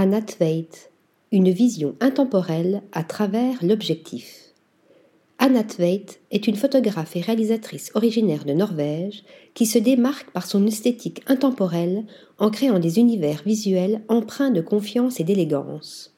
Anna Tveit, une vision intemporelle à travers l'objectif. Anna Tveit est une photographe et réalisatrice originaire de Norvège qui se démarque par son esthétique intemporelle en créant des univers visuels empreints de confiance et d'élégance.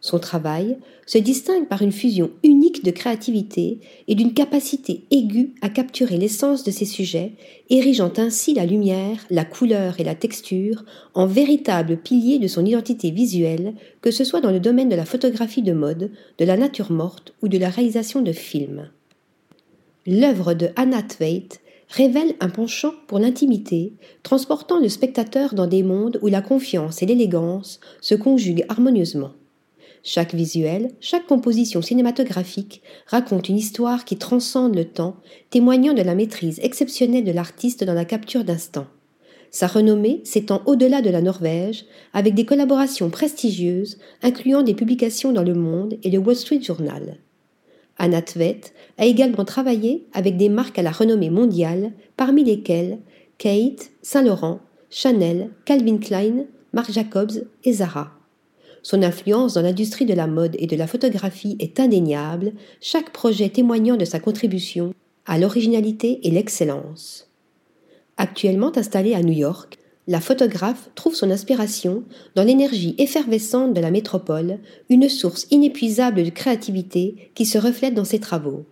Son travail se distingue par une fusion unique de créativité et d'une capacité aiguë à capturer l'essence de ses sujets, érigeant ainsi la lumière, la couleur et la texture en véritables piliers de son identité visuelle, que ce soit dans le domaine de la photographie de mode, de la nature morte ou de la réalisation de films. L'œuvre de Anna Tveit révèle un penchant pour l'intimité, transportant le spectateur dans des mondes où la confiance et l'élégance se conjuguent harmonieusement. Chaque visuel, chaque composition cinématographique raconte une histoire qui transcende le temps, témoignant de la maîtrise exceptionnelle de l'artiste dans la capture d'instants. Sa renommée s'étend au-delà de la Norvège, avec des collaborations prestigieuses, incluant des publications dans Le Monde et le Wall Street Journal. Anna Tvet a également travaillé avec des marques à la renommée mondiale, parmi lesquelles Kate, Saint-Laurent, Chanel, Calvin Klein, Marc Jacobs et Zara. Son influence dans l'industrie de la mode et de la photographie est indéniable, chaque projet témoignant de sa contribution à l'originalité et l'excellence. Actuellement installée à New York, la photographe trouve son inspiration dans l'énergie effervescente de la métropole, une source inépuisable de créativité qui se reflète dans ses travaux.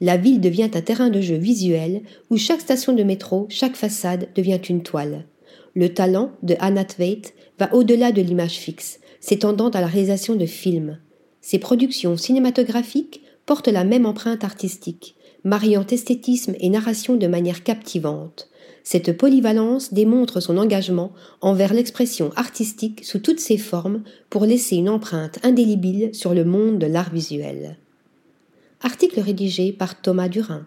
La ville devient un terrain de jeu visuel où chaque station de métro, chaque façade devient une toile. Le talent de Anna Tveit va au-delà de l'image fixe s'étendant à la réalisation de films. Ses productions cinématographiques portent la même empreinte artistique, mariant esthétisme et narration de manière captivante. Cette polyvalence démontre son engagement envers l'expression artistique sous toutes ses formes pour laisser une empreinte indélébile sur le monde de l'art visuel. Article rédigé par Thomas Durin.